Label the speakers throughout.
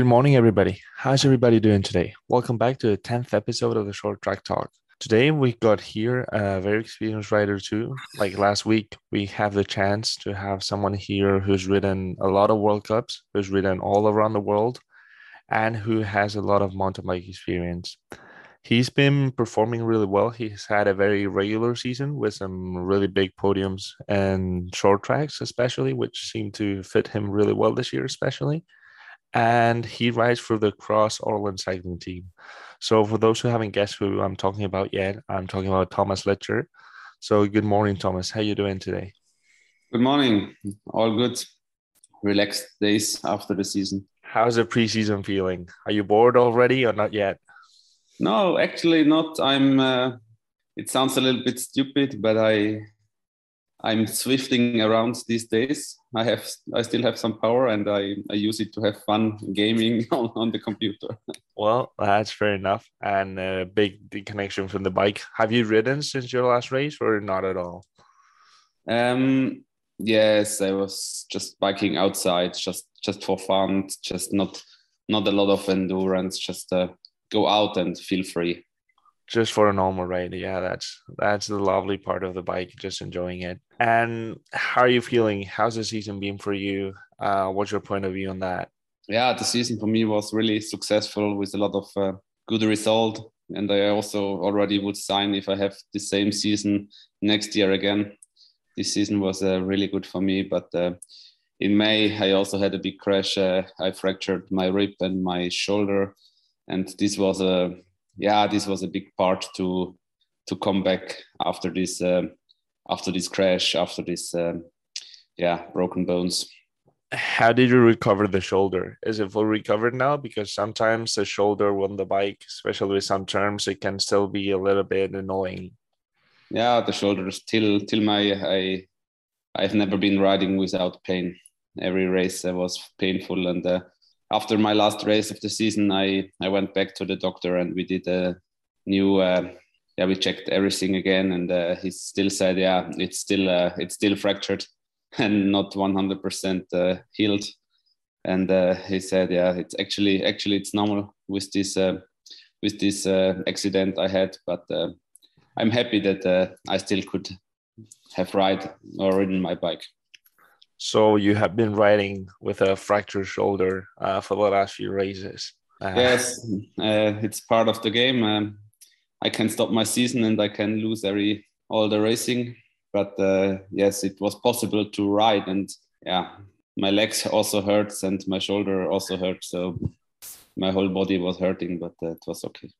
Speaker 1: Good morning, everybody. How's everybody doing today? Welcome back to the 10th episode of the Short Track Talk. Today, we got here a very experienced rider, too. Like last week, we have the chance to have someone here who's ridden a lot of World Cups, who's ridden all around the world, and who has a lot of mountain bike experience. He's been performing really well. He's had a very regular season with some really big podiums and short tracks, especially, which seem to fit him really well this year, especially and he rides for the Kross Orlen cycling team. So, for those who haven't guessed who I'm talking about yet, I'm talking about Thomas Litscher. So, good morning, Thomas. How you doing today?
Speaker 2: Good morning. All good. Relaxed days after the season.
Speaker 1: How's the preseason feeling? Are you bored already or not yet?
Speaker 2: No, actually not. I'm. Uh, it sounds a little bit stupid, but I I'm Zwifting around these days. I have I still have some power and I, I use it to have fun gaming on, on the computer.
Speaker 1: Well, that's fair enough. And a big connection from the bike. Have you ridden since your last race or not at all?
Speaker 2: Um yes, I was just biking outside just just for fun, just not not a lot of endurance, just uh, go out and feel free
Speaker 1: just for a normal ride. Yeah, that's that's the lovely part of the bike, just enjoying it. And how are you feeling? How's the season been for you? Uh, what's your point of view on that?
Speaker 2: Yeah, the season for me was really successful with a lot of uh, good result, and I also already would sign if I have the same season next year again. This season was uh, really good for me, but uh, in May I also had a big crash. Uh, I fractured my rib and my shoulder, and this was a yeah, this was a big part to to come back after this um, after this crash, after this um, yeah broken bones.
Speaker 1: How did you recover the shoulder? Is it full recovered now? Because sometimes the shoulder on the bike, especially with some terms, it can still be a little bit annoying.
Speaker 2: Yeah, the shoulder still till my I I've never been riding without pain. Every race was painful, and uh, after my last race of the season, I I went back to the doctor and we did a new. Uh, yeah, we checked everything again, and uh, he still said, yeah, it's still uh, it's still fractured and not 100% uh, healed. And uh, he said, yeah, it's actually actually it's normal with this uh, with this accident I had, but I'm happy that I still could have ride or ridden my bike.
Speaker 1: So you have been riding with a fractured shoulder uh, for the last few races.
Speaker 2: Uh, yes, uh, it's part of the game. Um, I can stop my season and I can lose every all the racing. But uh, yes, it was possible to ride, and yeah, my legs also hurts and my shoulder also hurts. So my whole body was hurting, but uh, it was okay.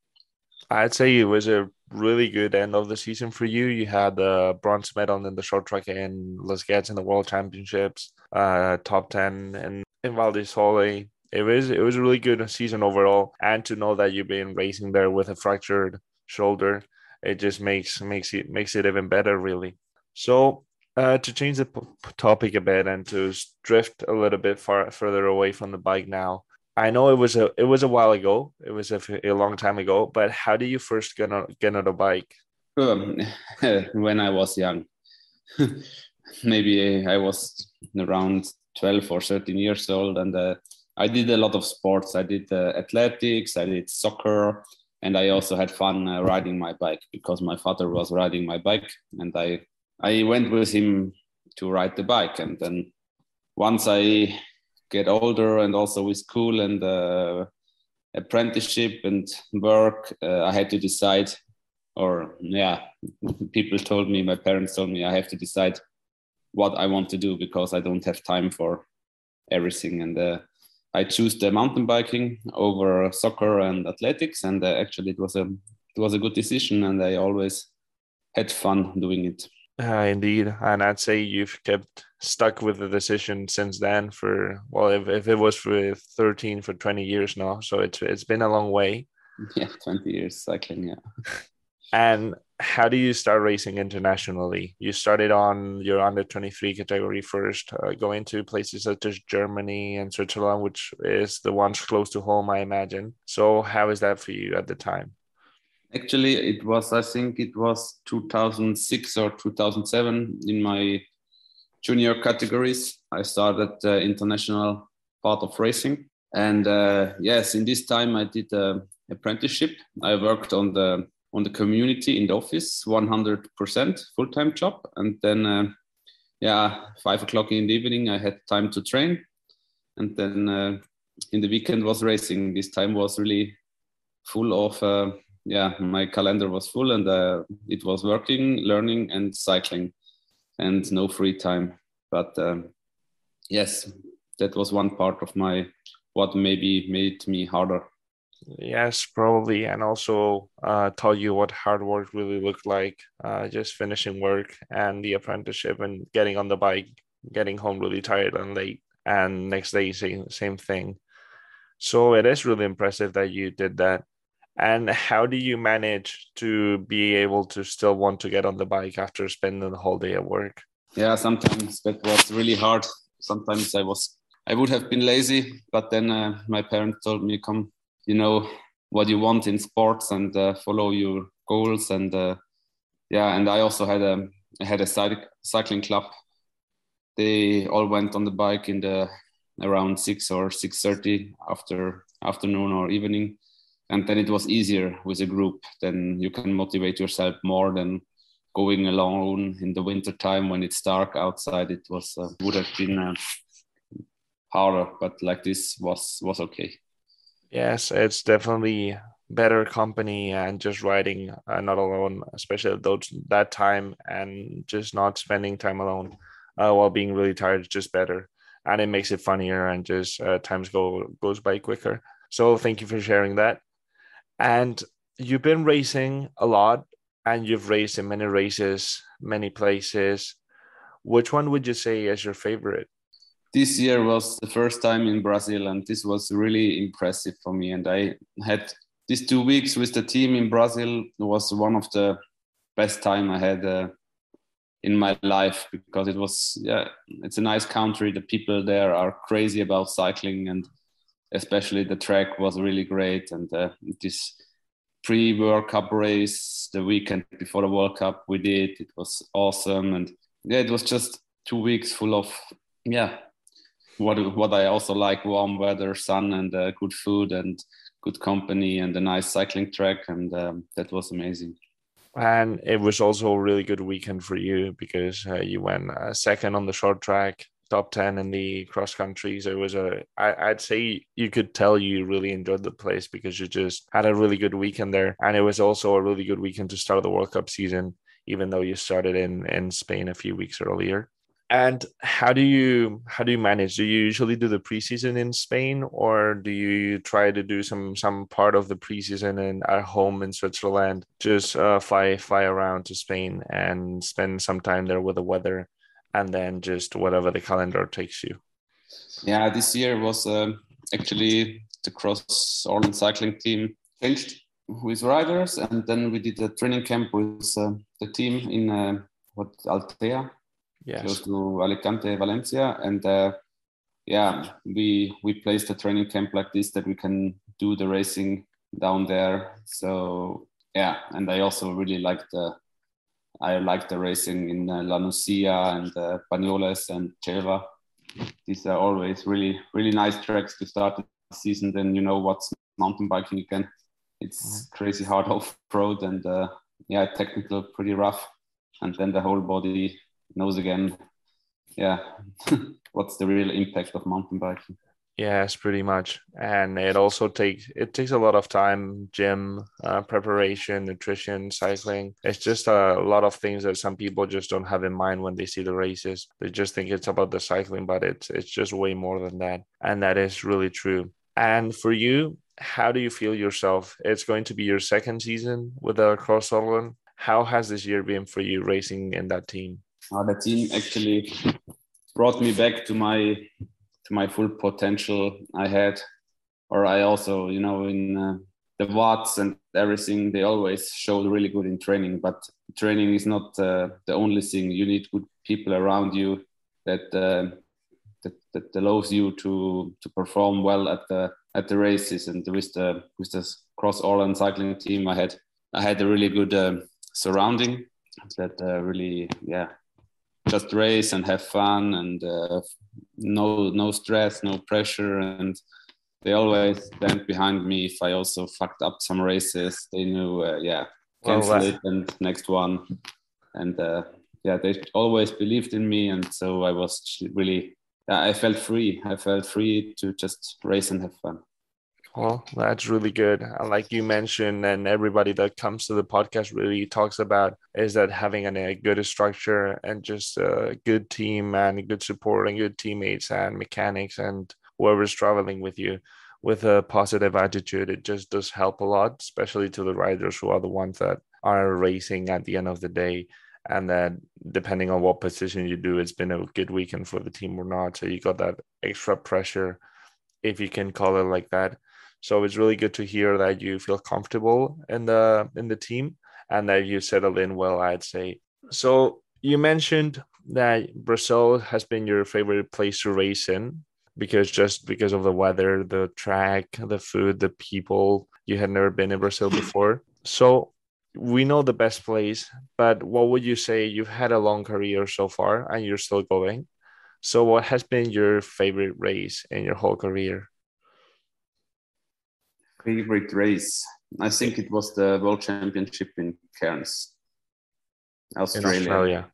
Speaker 1: I'd say it was a really good end of the season for you. You had the bronze medal in the short track in Les Gets in the World Championships, uh, top ten in in Val di Sole. It was it was a really good season overall, and to know that you've been racing there with a fractured shoulder, it just makes makes it makes it even better, really. So uh, to change the p- topic a bit and to drift a little bit far further away from the bike now, I know it was a it was a while ago. It was a, a long time ago. But how did you first get on get on a bike?
Speaker 2: Um, when I was young, maybe I was around twelve or thirteen years old, and uh, I did a lot of sports. I did uh, athletics. I did soccer, and I also had fun uh, riding my bike because my father was riding my bike, and I I went with him to ride the bike, and then once I get older and also with school and uh, apprenticeship and work, uh, I had to decide, or yeah, people told me, my parents told me, I have to decide what I want to do because I don't have time for everything. And uh, I choose the mountain biking over soccer and athletics, and uh, actually it was a it was a good decision, and I always had fun doing it.
Speaker 1: Uh, indeed, and I'd say you've kept stuck with the decision since then. For well, if, if it was for thirteen for twenty years now, so it's it's been a long way.
Speaker 2: Yeah, twenty years cycling. Yeah.
Speaker 1: and how do you start racing internationally? You started on your under twenty three category first, uh, going to places such as Germany and Switzerland, which is the ones close to home, I imagine. So how is that for you at the time?
Speaker 2: Actually, it was, I think it was 2006 or 2007 in my junior categories. I started the international part of racing. And uh, yes, in this time I did a apprenticeship. I worked on the on the community in the office, 100% full time job, and then uh, yeah, five o'clock in the evening I had time to train, and then uh, in the weekend was racing. This time was really full of uh, yeah, my calendar was full, and uh, it was working, learning, and cycling, and no free time. But um, yes, that was one part of my what maybe made me harder.
Speaker 1: Yes, probably, and also uh, taught you what hard work really looked like. Uh, just finishing work and the apprenticeship and getting on the bike, getting home really tired and late, and next day same same thing. So it is really impressive that you did that. And how do you manage to be able to still want to get on the bike after spending the whole day at work?
Speaker 2: Yeah, sometimes that was really hard. Sometimes I was I would have been lazy, but then uh, my parents told me, "Come, you know what you want in sports and uh, follow your goals." And uh, yeah, and I also had a I had a cycling club. They all went on the bike in the around six or six thirty after afternoon or evening, and then it was easier with a group. Then you can motivate yourself more than going alone in the winter time when it's dark outside. It was uh, would have been uh, harder, but like this was was okay.
Speaker 1: Yes, it's definitely better company and just riding uh, not alone, especially those that time and just not spending time alone uh, while being really tired is just better, and it makes it funnier and just uh, times go goes by quicker. So thank you for sharing that. And you've been racing a lot, and you've raced in many races, many places. Which one would you say is your favorite?
Speaker 2: this year was the first time in Brazil, and this was really impressive for me. And I had these two weeks with the team in Brazil was one of the best time I had uh, in my life because it was yeah, it's a nice country. The people there are crazy about cycling, and especially the track was really great. And uh, this pre-World Cup race, the weekend before the World Cup, we did. It was awesome, and yeah, it was just two weeks full of yeah what what I also like: warm weather, sun, and uh, good food, and good company, and a nice cycling track, and um, that was amazing.
Speaker 1: And it was also a really good weekend for you because uh, you went uh, second on the short track, top ten in the cross country. So it was a, I, I'd say you could tell you really enjoyed the place because you just had a really good weekend there, and it was also a really good weekend to start the World Cup season, even though you started in in Spain a few weeks earlier. And how do you how do you manage? Do you usually do the preseason in Spain, or do you try to do some some part of the preseason in at home in Switzerland? Just uh, fly fly around to Spain and spend some time there with the weather, and then just whatever the calendar takes you.
Speaker 2: Yeah, this year was uh, actually the Kross Orlen cycling team changed with riders, and then we did a training camp with uh, the team in uh, what Altea yes. close to Alicante, Valencia, and uh, yeah, we we placed a training camp like this that we can do the racing down there. So yeah, and I also really like the I like the racing in uh, La Nucia and uh, Banyoles and Chelva. These are always really really nice tracks to start the season. Then you know what's mountain biking again. It's crazy hard off road and uh, yeah, technical, pretty rough, and then the whole body knows again, yeah, what's the real impact of mountain biking.
Speaker 1: Yes, pretty much, and it also takes it takes a lot of time, gym uh, preparation, nutrition, cycling. It's just a lot of things that some people just don't have in mind when they see the races. They just think it's about the cycling, but it's it's just way more than that, and that is really true. And for you, how do you feel yourself? It's going to be your second season with the Kross Orlen. How has this year been for you racing in that team?
Speaker 2: uh, the team actually brought me back to my to my full potential I had. Or I also, you know, in uh, the watts and everything, they always showed really good in training. But training is not uh, the only thing. You need good people around you that, uh, that that allows you to to perform well at the at the races. And with the with the Kross Orlen cycling team, I had I had a really good uh, surrounding that uh, really yeah just race and have fun and uh, no no stress no pressure and they always stand behind me if I also fucked up some races. They knew, uh, yeah, cancel well, it and next one, and uh, yeah, they always believed in me, and so I was really, I felt free. I felt free to just race and have fun.
Speaker 1: Well, that's really good. Uh, like you mentioned, and everybody that comes to the podcast really talks about is that having a good structure and just a good team and good support and good teammates and mechanics and whoever's traveling with you with a positive attitude, it just does help a lot, especially to the riders who are the ones that are racing at the end of the day. And then, depending on what position you do, it's been a good weekend for the team or not. So you got that extra pressure, if you can call it like that so it's really good to hear that you feel comfortable in the in the team and that you settled in well. I'd say. So you mentioned that Brazil has been your favorite place to race in because just because of the weather, the track, the food, the people. You had never been in Brazil before, so we know the best place. But what would you say? You've had a long career so far, and you're still going. So, what has been your favorite race in your whole career?
Speaker 2: Favorite race? I think it was the World Championship in Cairns, Australia. In Australia.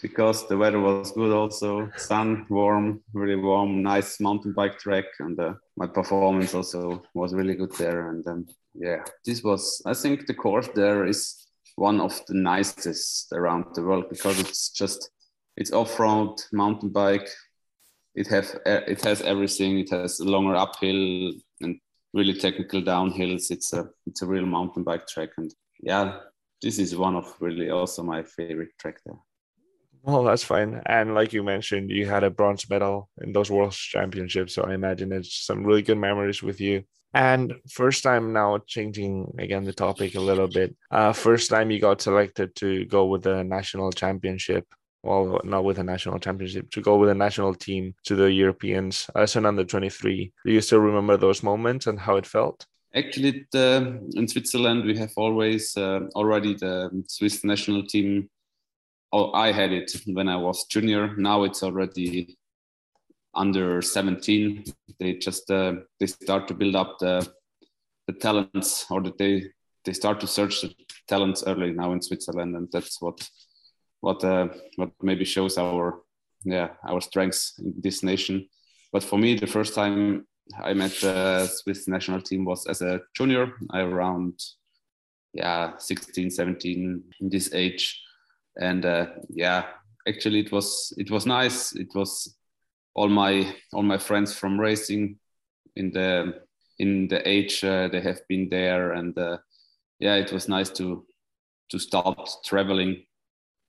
Speaker 2: Because the weather was good, also sun, warm, really warm, nice mountain bike track, and uh, my performance also was really good there. And um, yeah, this was, I think, the course there is one of the nicest around the world because it's just it's off-road mountain bike. It have it has everything. It has a longer uphill really technical downhills. It's a it's a real mountain bike track, and yeah, this is one of really also my favorite track there.
Speaker 1: Well, that's fine. And like you mentioned, you had a bronze medal in those World Championships, so I imagine it's some really good memories with you. And first time now changing again the topic a little bit. Uh, first time you got selected to go with the national championship well, not with a national championship, to go with a national team to the Europeans as an under 23. Do you still remember those moments and how it felt?
Speaker 2: Actually, the, in Switzerland, we have always uh, already the Swiss national team. Oh, I had it when I was junior. Now it's already under 17. They just uh, they start to build up the the talents, or that they they start to search the talents early now in Switzerland, and that's what what uh, what maybe shows our yeah our strengths in this nation. But for me, the first time I met the Swiss national team was as a junior, I around yeah 16, 17 in this age, and uh, yeah, actually it was it was nice. It was all my all my friends from racing in the in the age uh, they have been there, and uh, yeah, it was nice to to start traveling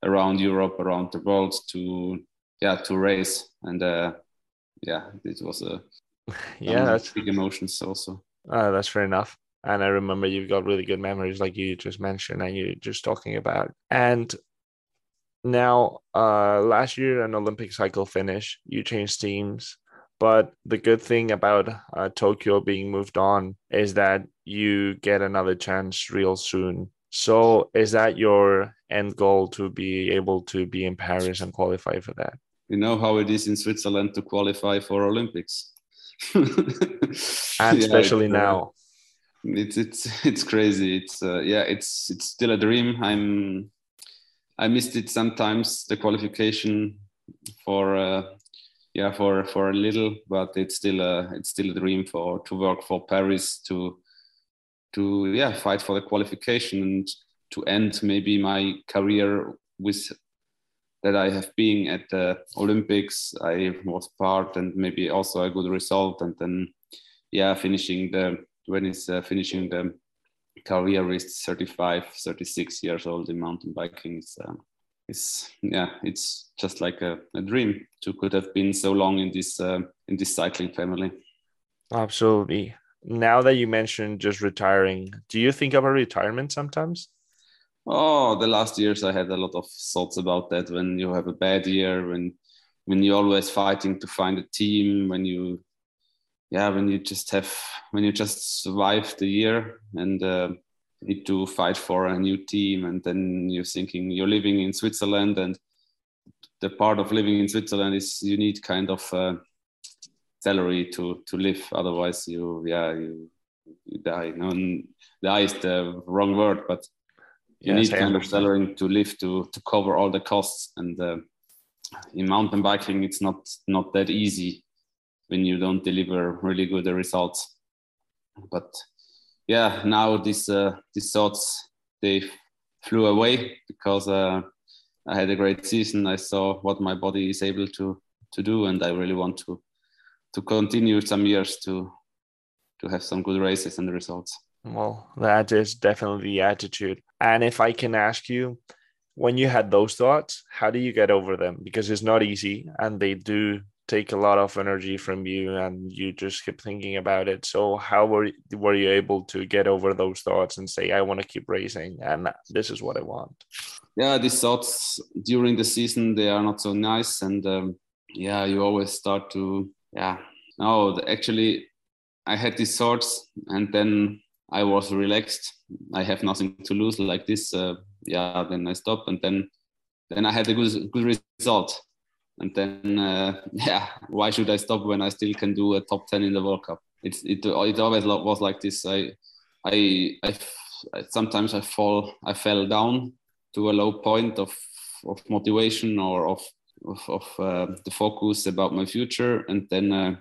Speaker 2: around Europe, around the world to yeah to race, and uh, yeah, it was a
Speaker 1: yeah that's
Speaker 2: big emotions also.
Speaker 1: Uh, that's fair enough. And I remember you've got really good memories, like you just mentioned, and you're just talking about. And now, uh, last year an Olympic cycle finish, you changed teams. But the good thing about uh, Tokyo being moved on is that you get another chance real soon so is that your end goal to be able to be in Paris and qualify for that?
Speaker 2: You know how it is in Switzerland to qualify for Olympics.
Speaker 1: and especially uh, now.
Speaker 2: it's it's it's crazy. It's uh, yeah, it's it's still a dream. I'm I missed it sometimes the qualification for uh, yeah for for a little, but it's still a it's still a dream for to work for Paris to to yeah fight for the qualification and to end maybe my career with that I have been at the Olympics. I was part and maybe also a good result, and then yeah, finishing the when it's uh, finishing the career is 35, 36 years old in mountain biking. It's, uh, it's yeah, it's just like a, a, dream to could have been so long in this uh, in this cycling family.
Speaker 1: Absolutely now that you mentioned just retiring, do you think about retirement sometimes?
Speaker 2: Oh, the last years I had a lot of thoughts about that. When you have a bad year, when when you're always fighting to find a team, when you yeah, when you just have when you just survive the year and uh, need to fight for a new team, and then you're thinking you're living in Switzerland, and the part of living in Switzerland is you need kind of uh, salary to to live. Otherwise, you yeah you, you die. No, die is the wrong word, but you yes, need kind of salary to live to to cover all the costs. And uh, in mountain biking, it's not not that easy when you don't deliver really good results. But yeah, now these uh, these thoughts they flew away because uh, I had a great season. I saw what my body is able to to do, and I really want to to continue some years to to have some good races and results.
Speaker 1: Well, that is definitely the attitude. And if I can ask you, when you had those thoughts, how do you get over them? Because it's not easy, and they do take a lot of energy from you and you just keep thinking about it so how were were you able to get over those thoughts and say i want to keep racing and this is what i want
Speaker 2: yeah these thoughts during the season they are not so nice and um, yeah you always start to yeah. No actually i had these thoughts and then i was relaxed. I have nothing to lose like this. Uh, yeah then i stop and then then i had a good good result. And then uh, yeah why should i stop when i still can do a top 10 in the world cup? It's it, it always was like this. I i i sometimes i fall i fell down to a low point of of motivation or of of, of uh, the focus about my future. And then uh,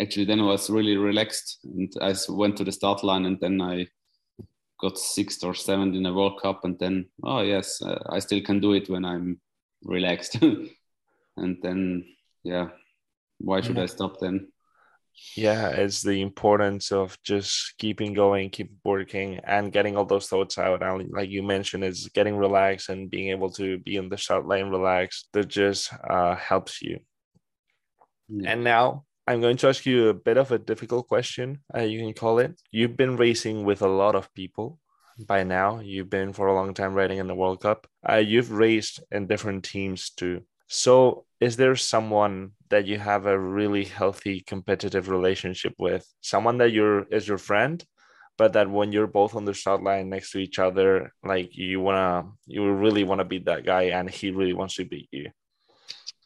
Speaker 2: actually then i was really relaxed and i went to the start line and then i got sixth or seventh in a world cup. And then oh yes uh, i still can do it when i'm relaxed. And then yeah why should yeah. i stop then
Speaker 1: yeah it's the importance of just keeping going keep working and getting all those thoughts out and like you mentioned is getting relaxed and being able to be in the start lane relaxed that just uh, helps you. Yeah. and now i'm going to ask you a bit of a difficult question uh, you can call it. You've been racing with a lot of people by now. You've been for a long time riding in the world cup. Uh, you've raced in different teams too. So, is there someone that you have a really healthy competitive relationship with? Someone that you're is your friend, but that when you're both on the start line next to each other, like you wanna, you really want to beat that guy, and he really wants to beat you.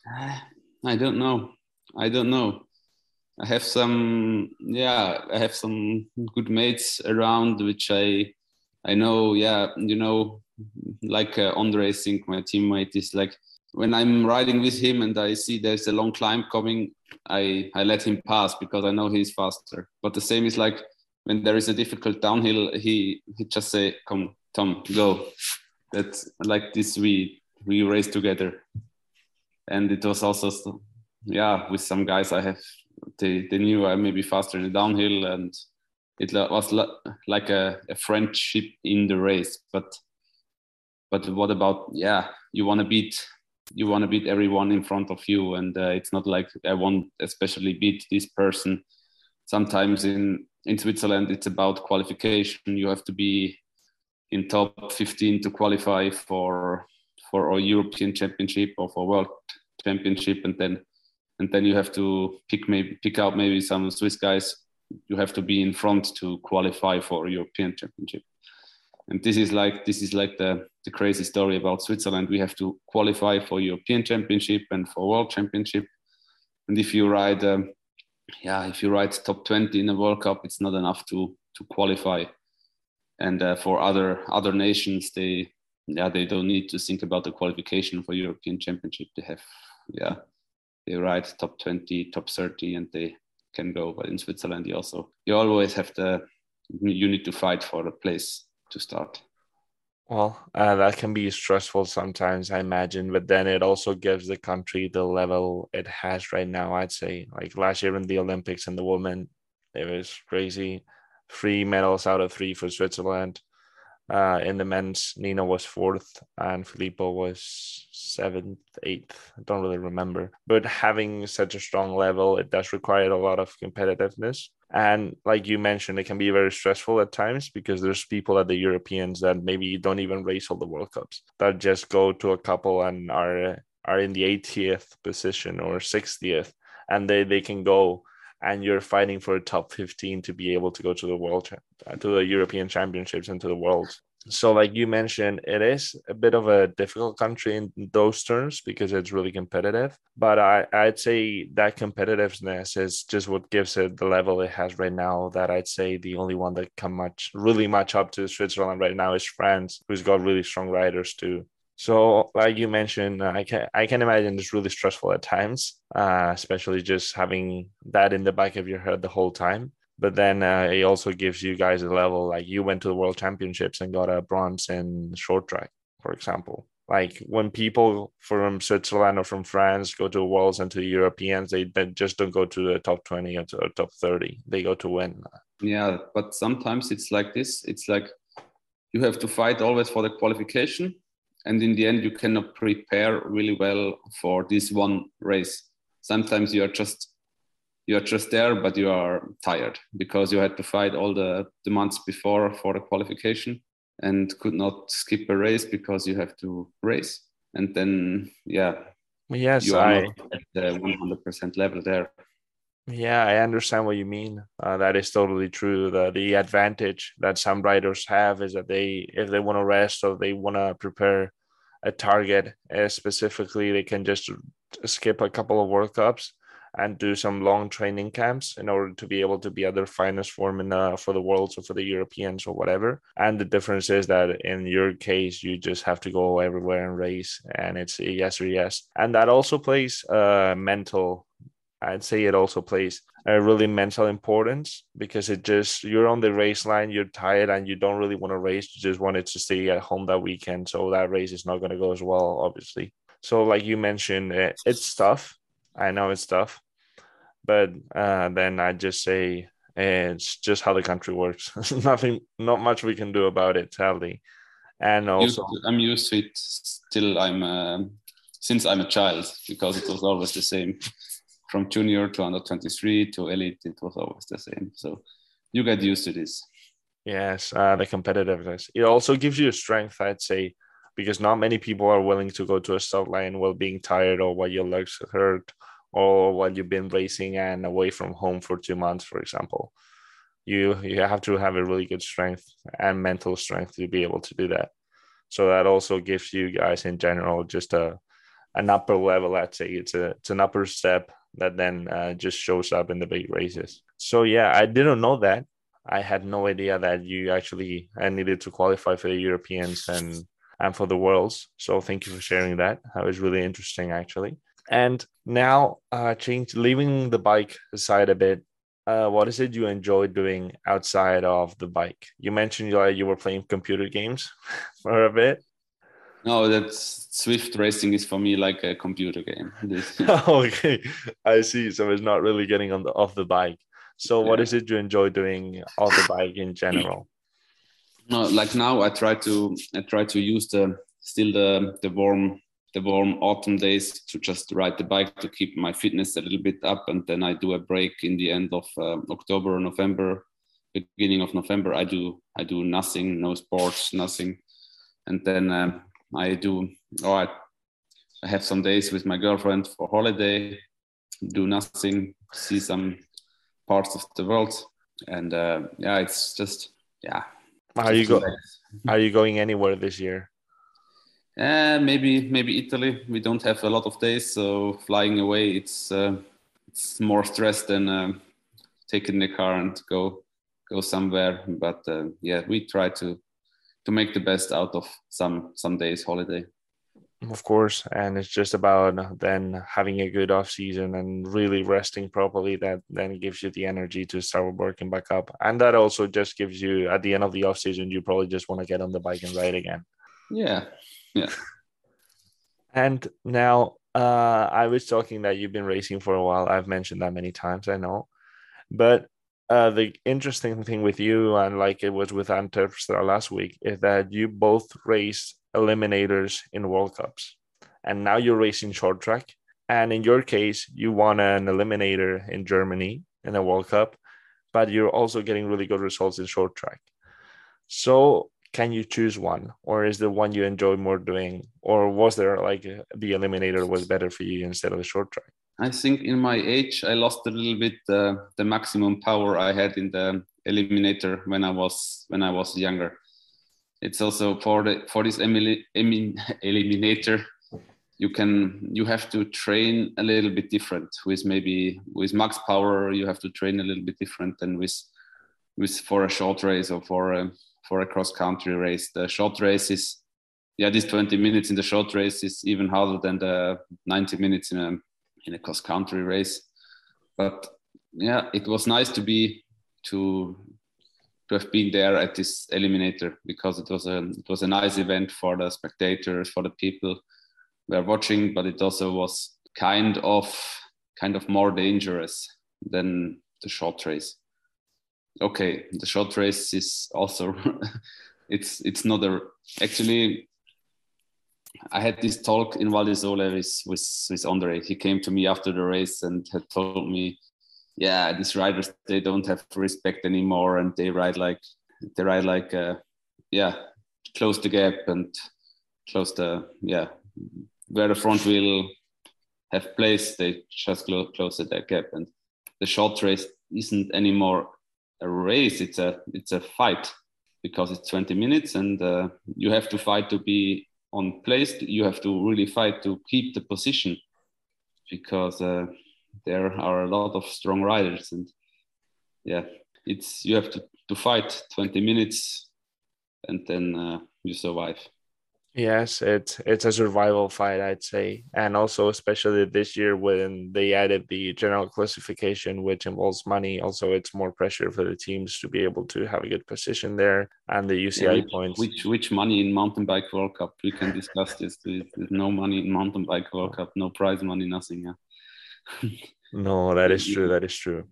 Speaker 2: I don't know. I don't know. I have some, yeah, I have some good mates around, which I, I know, yeah, you know, like uh, Ondřej Cink, my teammate, is like when I'm riding with him and I see there's a long climb coming, I, I let him pass because I know he's faster. But the same is like when there is a difficult downhill, he, he just say, come, Tom, go. That's like this, we, we race together. And it was also, yeah, with some guys I have, they, they knew I may be faster in the downhill and it was like a, a friendship in the race. But, but what about, yeah, you want to beat you want to beat everyone in front of you and uh, it's not like i want especially beat this person. Sometimes in in switzerland it's about qualification. You have to be in top 15 to qualify for for a european championship or for world championship and then and then you have to pick maybe pick out maybe some swiss guys. You have to be in front to qualify for a european championship and this is like this is like the the crazy story about Switzerland. We have to qualify for European Championship and for World Championship. And if you ride, um, yeah, if you ride top 20 in the World Cup, it's not enough to to qualify. And uh, for other other nations, they yeah they don't need to think about the qualification for European Championship. They have yeah they ride top 20, top 30, and they can go. But in Switzerland, you also you always have the you need to fight for a place to start.
Speaker 1: Well, uh, that can be stressful sometimes, I imagine, but then it also gives the country the level it has right now. I'd say, like last year in the Olympics and the women, it was crazy. Three medals out of three for Switzerland. Uh, in the men's, Nino was fourth and Filippo was seventh, eighth. I don't really remember. But having such a strong level, it does require a lot of competitiveness. And like you mentioned, it can be very stressful at times because there's people at the Europeans that maybe don't even race all the World Cups that just go to a couple and are are in the 80th position or 60th, and they they can go and you're fighting for a top 15 to be able to go to the world uh, to the European championships and to the world. so like you mentioned it is a bit of a difficult country in those terms because it's really competitive but I, i'd say that competitiveness is just what gives it the level it has right now that i'd say the only one that come much really much up to switzerland right now is france who's got really strong riders too so like you mentioned i can i can imagine it's really stressful at times uh, especially just having that in the back of your head the whole time. But then uh, it also gives you guys a level like you went to the world championships and got a bronze in short track for example. Like when people from switzerland or from france go to worlds and to europeans they just don't go to the top 20 or, to, or top 30 they go to win.
Speaker 2: Yeah but sometimes it's like this. It's like you have to fight always for the qualification and in the end you cannot prepare really well for this one race sometimes you are just you are just there, but you are tired because you had to fight all the, the months before for the qualification and could not skip a race because you have to race. And then, yeah,
Speaker 1: yes,
Speaker 2: you are I, not at the 100% level there.
Speaker 1: Yeah, I understand what you mean. Uh, that is totally true. The the advantage that some riders have is that they, if they want to rest or they want to prepare a target uh, specifically, they can just skip a couple of World Cups and do some long training camps in order to be able to be at their finest form in uh, for the worlds or for the Europeans or whatever. And the difference is that in your case, you just have to go everywhere and race, and it's yes or yes. And that also plays uh, mental. I'd say it also plays a really mental importance because it just you're on the race line, you're tired, and you don't really want to race. You just wanted to stay at home that weekend, so that race is not going to go as well, obviously. So, like you mentioned, it's tough I know it's tough, but uh, then I just say it's just how the country works. Nothing, not much we can do about it, sadly. And also,
Speaker 2: I'm used to it. Still, I'm uh, since I'm a child because it was always the same. From junior to under 23 to elite, it was always the same. So you get used to this.
Speaker 1: Yes, uh, the competitiveness. It also gives you strength, I'd say, because not many people are willing to go to a start line while being tired or while your legs hurt or while you've been racing and away from home for two months, for example. You you have to have a really good strength and mental strength to be able to do that. So that also gives you guys in general just a an upper level. Let's say it's a it's an upper step that then uh, just shows up in the big races. So yeah, I didn't know that. I had no idea that you actually uh, needed to qualify for the Europeans and and for the worlds. So thank you for sharing that. That was really interesting, actually. And now, uh, change leaving the bike aside a bit. Uh, what is it you enjoy doing outside of the bike? You mentioned you, uh, you were playing computer games for a bit.
Speaker 2: No, that's Zwift racing is for me like a computer game.
Speaker 1: okay, I see. So it's not really getting on the off the bike. So what yeah. is it you enjoy doing off the bike in general?
Speaker 2: No, like now I try to I try to use the still the the warm the warm autumn days to just ride the bike to keep my fitness a little bit up and then i do a break in the end of uh, october or november beginning of november i do i do nothing no sports nothing and then um, i do or I, I have some days with my girlfriend for holiday do nothing see some parts of the world and uh, yeah it's just yeah
Speaker 1: are you go- are you going anywhere this year
Speaker 2: uh, maybe maybe Italy. We don't have a lot of days, so flying away it's uh, it's more stress than uh, taking the car and go go somewhere. But uh, yeah, we try to to make the best out of some some days holiday.
Speaker 1: Of course, and it's just about then having a good off season and really resting properly. That then gives you the energy to start working back up, and that also just gives you at the end of the off season, you probably just want to get on the bike and ride again.
Speaker 2: Yeah, yeah.
Speaker 1: And now uh, I was talking that you've been racing for a while. I've mentioned that many times, I know. But uh, the interesting thing with you, and like it was with Antwerp last week, is that you both raced eliminators in World Cups. And now you're racing short track. And in your case, you won an eliminator in Germany in a World Cup, but you're also getting really good results in short track. So can you choose one or is the one you enjoy more doing or was there like the eliminator was better for you instead of the short track
Speaker 2: i think in my age i lost a little bit uh, the maximum power i had in the eliminator when i was when i was younger. It's also for the for this eliminator you can you have to train a little bit different. With maybe with max power you have to train a little bit different than with with for a short race or for a for a cross country race. The short race is yeah this 20 minutes in the short race is even harder than the 90 minutes in a in a cross country race. But yeah it was nice to be to to have been there at this eliminator because it was a it was a nice event for the spectators for the people were watching but it also was kind of kind of more dangerous than the short race. Okay the short race is also it's it's not a actually I had this talk in Val di Sole with, with, with Ondřej. He came to me after the race and had told me yeah, these riders they don't have respect anymore, and they ride like they ride like uh, yeah, close the gap and close the yeah where the front wheel have place, they just close, close that gap, and the short race isn't anymore a race; it's a it's a fight because it's 20 minutes, and uh, you have to fight to be on place. You have to really fight to keep the position because. Uh, there are a lot of strong riders and yeah it's you have to, to fight 20 minutes and then uh, you survive
Speaker 1: yes it's it's a survival fight i'd say and also especially this year when they added the general classification which involves money also it's more pressure for the teams to be able to have a good position there and the uci yeah,
Speaker 2: which,
Speaker 1: points
Speaker 2: which which money in mountain bike world cup we can discuss this there's no money in mountain bike world cup no prize money nothing yeah
Speaker 1: no, that is true. That is true.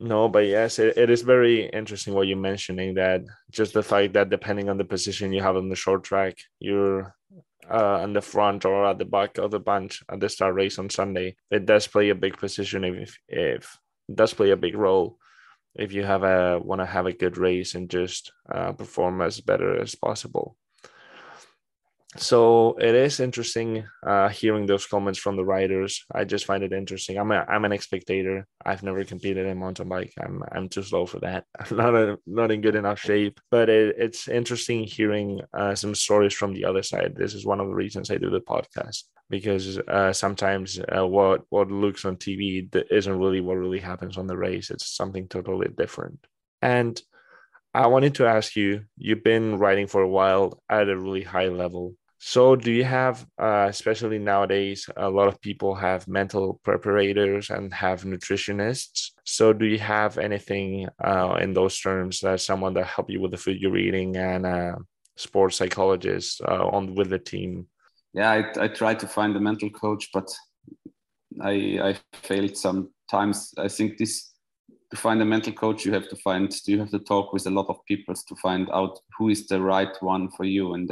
Speaker 1: No, but yes, it, it is very interesting what you're mentioning that just the fact that depending on the position you have on the short track, you're uh, on the front or at the back of the bunch at the start race on Sunday. It does play a big position if if it does play a big role if you have a want to have a good race and just uh, perform as better as possible so it is interesting uh, hearing those comments from the riders. I just find it interesting. I'm a, I'm an spectator. I've never competed in mountain bike. I'm I'm too slow for that. I'm not a, not in good enough shape. But it, it's interesting hearing uh, some stories from the other side. This is one of the reasons I do the podcast because uh, sometimes uh, what what looks on TV isn't really what really happens on the race. It's something totally different. And I wanted to ask you, you've been riding for a while at a really high level. So, do you have, uh, especially nowadays, a lot of people have mental preparators and have nutritionists. So, do you have anything uh, in those terms that someone that help you with the food you're eating and uh, sports psychologist uh, on with the team?
Speaker 2: Yeah, I, I tried to find a mental coach, but I I failed sometimes. I think this to find a mental coach you have to find you have to talk with a lot of people to find out who is the right one for you and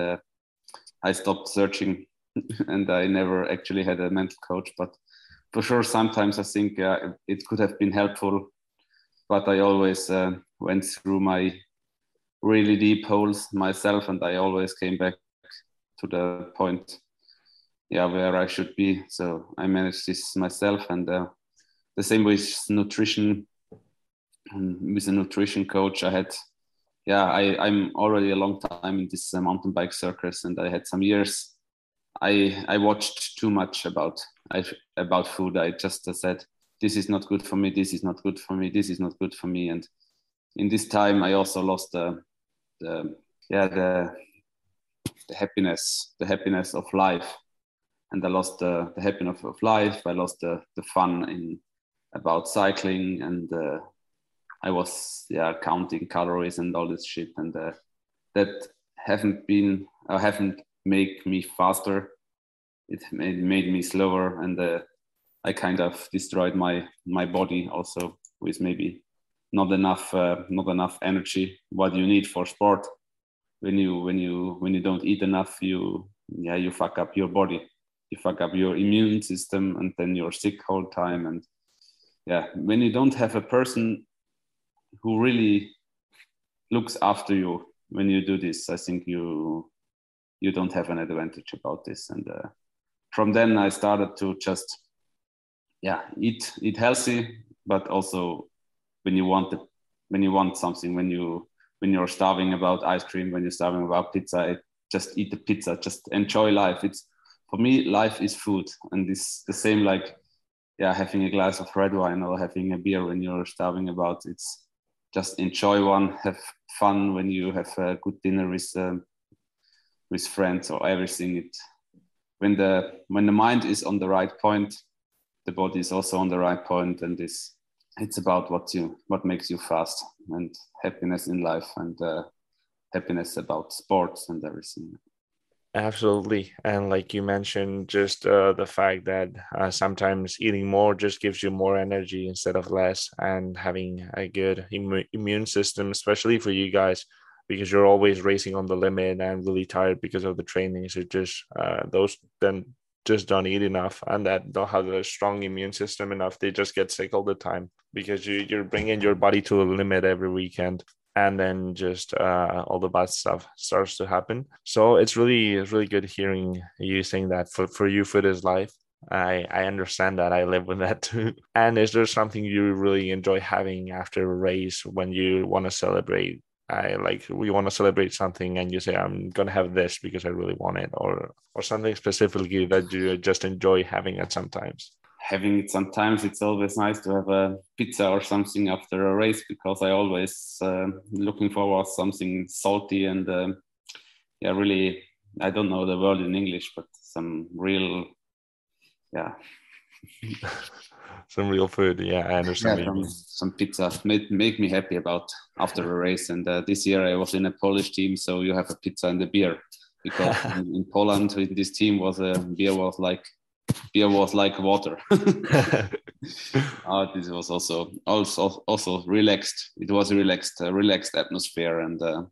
Speaker 2: i stopped searching and i never actually had a mental coach but for sure sometimes i think uh, it could have been helpful but i always uh, went through my really deep holes myself and i always came back to the point yeah where i should be so i managed this myself and uh, the same with nutrition with a nutrition coach. I had, yeah, I, I'm already a long time in this uh, mountain bike circus, and I had some years. I I watched too much about I, about food. I just uh, said this is not good for me. This is not good for me. This is not good for me. And in this time, I also lost the, the yeah the the happiness the happiness of life and I lost the, the happiness of life. I lost the, the fun in about cycling and uh, I was yeah counting calories and all this shit, and uh, that haven't been uh, haven't make me faster. It made, made me slower, and uh, I kind of destroyed my my body also with maybe not enough uh, not enough energy. What you need for sport when you when you when you don't eat enough, you yeah you fuck up your body, you fuck up your immune system, and then you're sick whole time. And yeah, when you don't have a person who really looks after you when you do this i think you you don't have an advantage about this and uh, from then i started to just yeah eat eat healthy but also when you want it when you want something when you when you're starving about ice cream, when you're starving about pizza, just eat the pizza, just enjoy life. It's for me, life is food, and it's the same like yeah, having a glass of red wine or having a beer when you're starving about. It's just enjoy one, have fun when you have a good dinner with um, with friends or everything. It when the when the mind is on the right point, the body is also on the right point, and this it's about what you what makes you fast and happiness in life and uh, happiness about sports and everything.
Speaker 1: Absolutely. And like you mentioned, just uh, the fact that uh, sometimes eating more just gives you more energy instead of less, and having a good Im- immune system, especially for you guys, because you're always racing on the limit and really tired because of the training. So just uh, those then just don't eat enough and that don't have a strong immune system enough. They just get sick all the time because you, you're bringing your body to a limit every weekend and then just uh, all the bad stuff starts to happen. So it's really really good hearing you saying that for, for you food is life. I I understand that I live with that too. And is there something you really enjoy having after a race when you want to celebrate? I like we want to celebrate something and you say I'm gonna have this because I really want it or or something specifically that you just enjoy having it sometimes
Speaker 2: having it sometimes it's always nice to have a pizza or something after a race because i always uh, looking forward something salty and uh, yeah really i don't know the word in english but some real yeah.
Speaker 1: Some real food yeah i understand
Speaker 2: yeah, some, some pizza make, make me happy about after a race. And uh, this year i was in a polish team so you have a pizza and a beer because in, in poland this team was a beer was like beer was like water. uh, this was also also also relaxed. It was a relaxed, uh, relaxed atmosphere, and uh,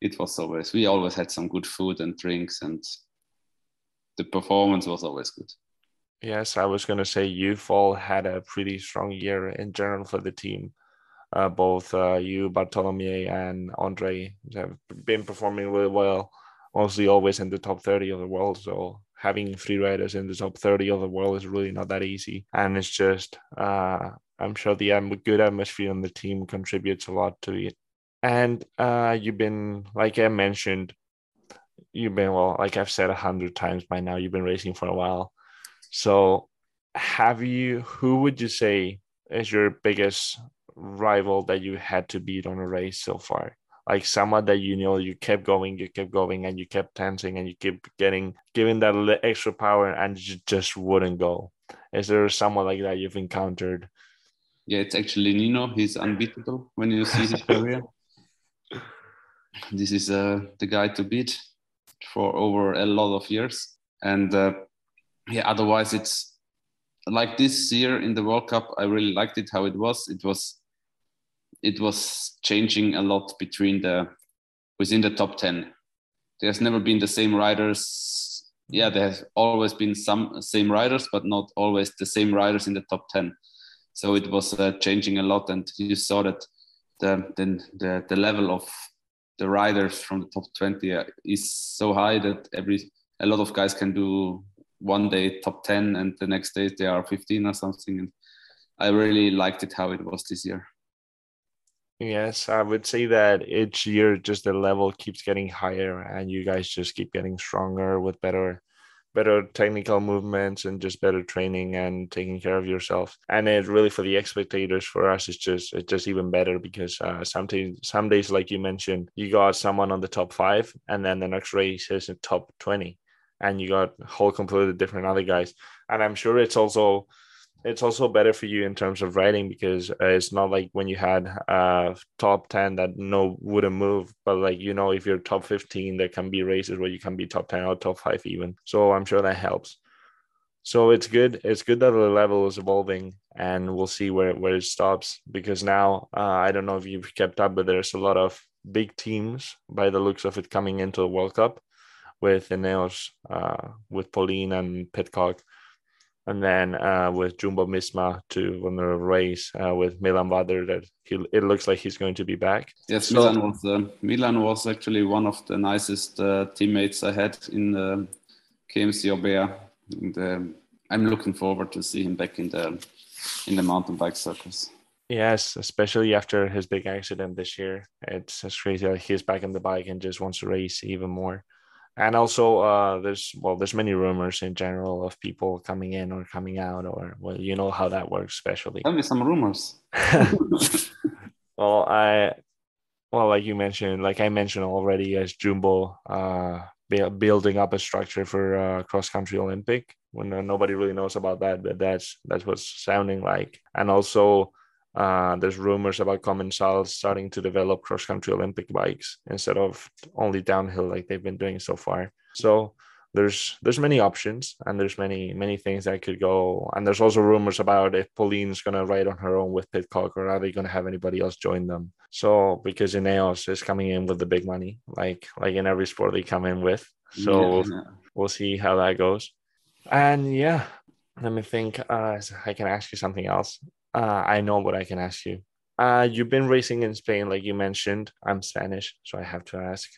Speaker 2: it was always we always had some good food and drinks, and the performance was always good.
Speaker 1: Yes, I was going to say you've all had a pretty strong year in general for the team. Uh, both uh, you, Bartolomei, and Ondřej have been performing really well, mostly always in the top 30 of the world. So having three riders in the top 30 of the world is really not that easy. And it's just, uh, I'm sure the good atmosphere on the team contributes a lot to it. And uh, you've been, like I mentioned, you've been, well, like I've said a hundred times by now, you've been racing for a while. So have you, who would you say is your biggest rival that you had to beat on a race so far? Like someone that you know you kept going, you kept going, and you kept tensing, and you keep getting given that extra power, and you just wouldn't go. Is there someone like that you've encountered?
Speaker 2: Yeah, it's actually Nino. He's unbeatable when you see his career. This is uh, the guy to beat for over a lot of years, and uh, yeah. Otherwise, it's like this year in the World Cup. I really liked it how it was. It was it was changing a lot between the within the top 10 there's never been the same riders. Yeah there has always been some same riders but not always the same riders in the top 10 so it was uh, changing a lot and you saw that the, the the the level of the riders from the top 20 uh, is so high that every a lot of guys can do one day top 10 and the next day they are 15 or something. And i really liked it how it was this year
Speaker 1: Yes, I would say that each year just the level keeps getting higher and you guys just keep getting stronger with better better technical movements and just better training and taking care of yourself. And it really for the spectators for us it's just it's just even better because uh sometimes some days like you mentioned, you got someone on the top five and then the next race is in top 20 and you got whole completely different other guys. And I'm sure it's also it's also better for you in terms of writing because uh, it's not like when you had uh top 10 that no wouldn't move but like you know if you're top 15 there can be races where you can be top 10 or top 5 even. So i'm sure that helps. So it's good it's good that the level is evolving and we'll see where, where it stops because now uh, i don't know if you've kept up but there's a lot of big teams by the looks of it coming into the world cup with Ineos, uh, with Pauline and Pidcock and then uh, with Jumbo Visma to win the race uh, with Milan Vader that he, it looks like he's going to be back.
Speaker 2: Yes, so, Milan was uh, Milan was actually one of the nicest uh, teammates I had in the KMC Orbea, and um, I'm looking forward to see him back in the in the mountain bike circus.
Speaker 1: Yes, especially after his big accident this year. It's, it's crazy. Like he's back on the bike and just wants to race even more. And also, uh, there's well, there's many rumors in general of people coming in or coming out, or well, you know how that works, especially.
Speaker 2: Tell me some rumors.
Speaker 1: well, I, well, like you mentioned, like I mentioned already, as Jumbo, uh, building up a structure for uh, cross country Olympic when uh, nobody really knows about that, but that's that's what's sounding like. And also, uh, there's rumors about Commencal starting to develop cross country Olympic bikes instead of only downhill like they've been doing so far. So there's there's many options and there's many many things that could go. And there's also rumors about if Pauline's gonna ride on her own with Pidcock or are they gonna have anybody else join them? So because Ineos is coming in with the big money, like like in every sport they come in with. So yeah. we'll see how that goes. And yeah, let me think. Uh, I can ask you something else. Uh, I know what I can ask you. Uh, you've been racing in Spain, like you mentioned. I'm Spanish, so I have to ask.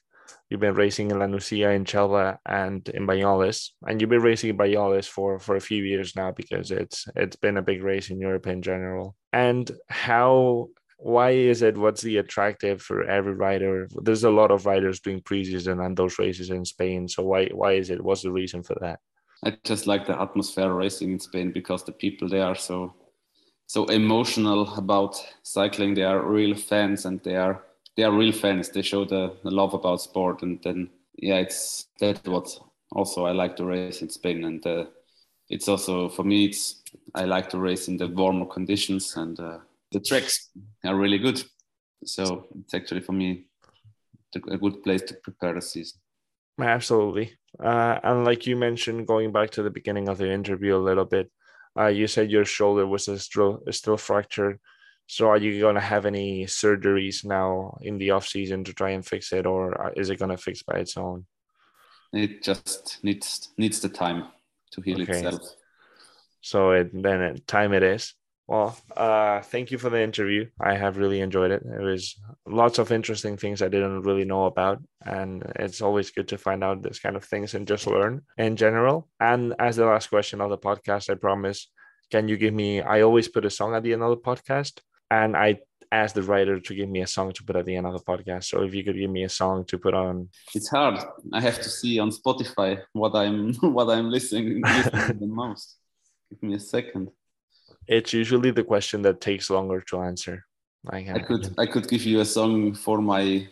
Speaker 1: You've been racing in La Nucia, in Chelva, and in Banyoles, and you've been racing in Banyoles for for a few years now because it's it's been a big race in Europe in general. And how why is it what's the attractive for every rider there's a lot of riders doing preseason and those races in spain so why why is it what's the reason for that
Speaker 2: i just like the atmosphere racing in spain because the people there are so so emotional about cycling they are real fans and they are they are real fans they show the, the love about sport and then yeah it's that's what also i like to race in spain and uh, it's also for me it's i like to race in the warmer conditions and uh, the tracks are really good. So it's actually for me a good place to prepare the season.
Speaker 1: Absolutely. Uh, and like you mentioned, going back to the beginning of the interview a little bit, uh, you said your shoulder was still still fractured. So are you going to have any surgeries now in the off season to try and fix it, or is it going to fix by its own?
Speaker 2: It just needs needs the time to heal okay. itself.
Speaker 1: So it, then it, time it is. Well, uh, thank you for the interview. I have really enjoyed it. It was lots of interesting things I didn't really know about. And it's always good to find out this kind of things and just learn in general. And as the last question of the podcast, I promise, can you give me, I always put a song at the end of the podcast. And I asked the writer to give me a song to put at the end of the podcast. So if you could give me a song to put on.
Speaker 2: It's hard. I have to see on Spotify what I'm what I'm listening, listening the most. Give me a second
Speaker 1: it's usually the question that takes longer to answer.
Speaker 2: I, I could I could give you a song for my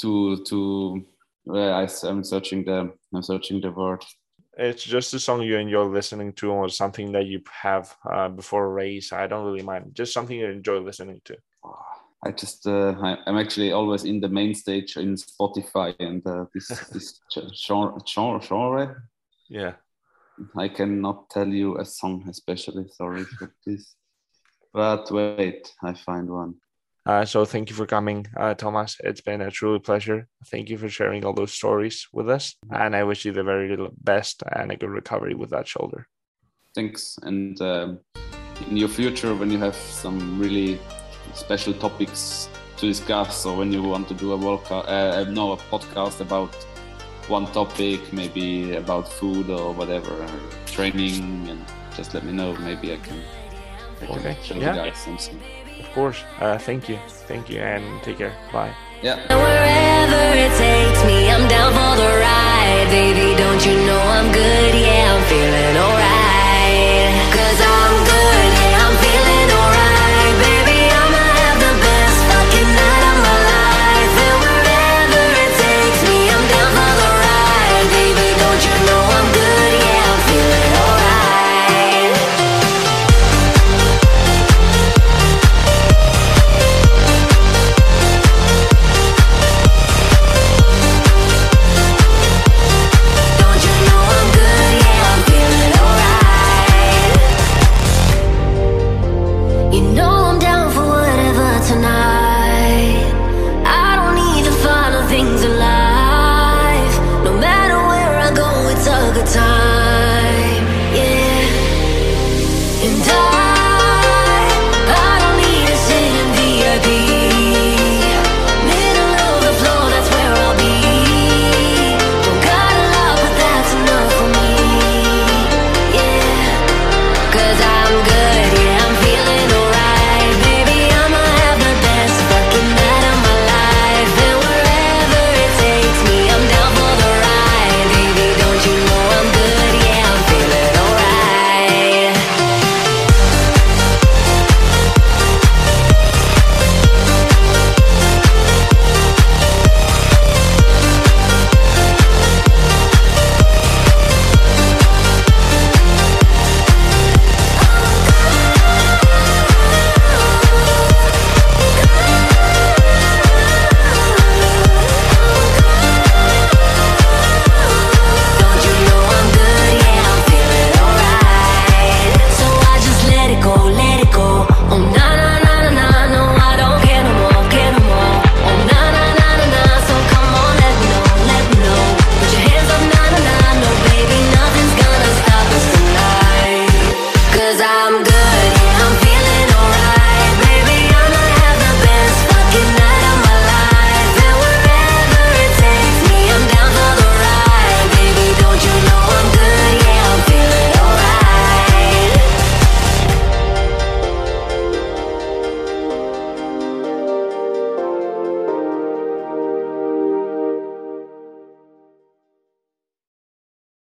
Speaker 2: to to well, I, I'm searching the I'm searching the word.
Speaker 1: It's just a song you enjoy listening to, or something that you have uh, before a race. I don't really mind. Just something you enjoy listening to.
Speaker 2: I just uh, I, am actually always in the main stage in Spotify and uh, this this genre, genre.
Speaker 1: Yeah.
Speaker 2: I cannot tell you a song, especially. Sorry for this. But wait, I find one.
Speaker 1: Uh, so thank you for coming, uh, Thomas. It's been a truly pleasure. Thank you for sharing all those stories with us, and I wish you the very best and a good recovery with that shoulder.
Speaker 2: Thanks, and um, in your future, when you have some really special topics to discuss, or when you want to do a walk, uh, no, a podcast about one topic, maybe about food or whatever, or training, and just let me know. Maybe I can, I can okay. show yeah. you guys something.
Speaker 1: Of course. Uh, thank you. Thank you, and take care. Bye.
Speaker 2: Yeah.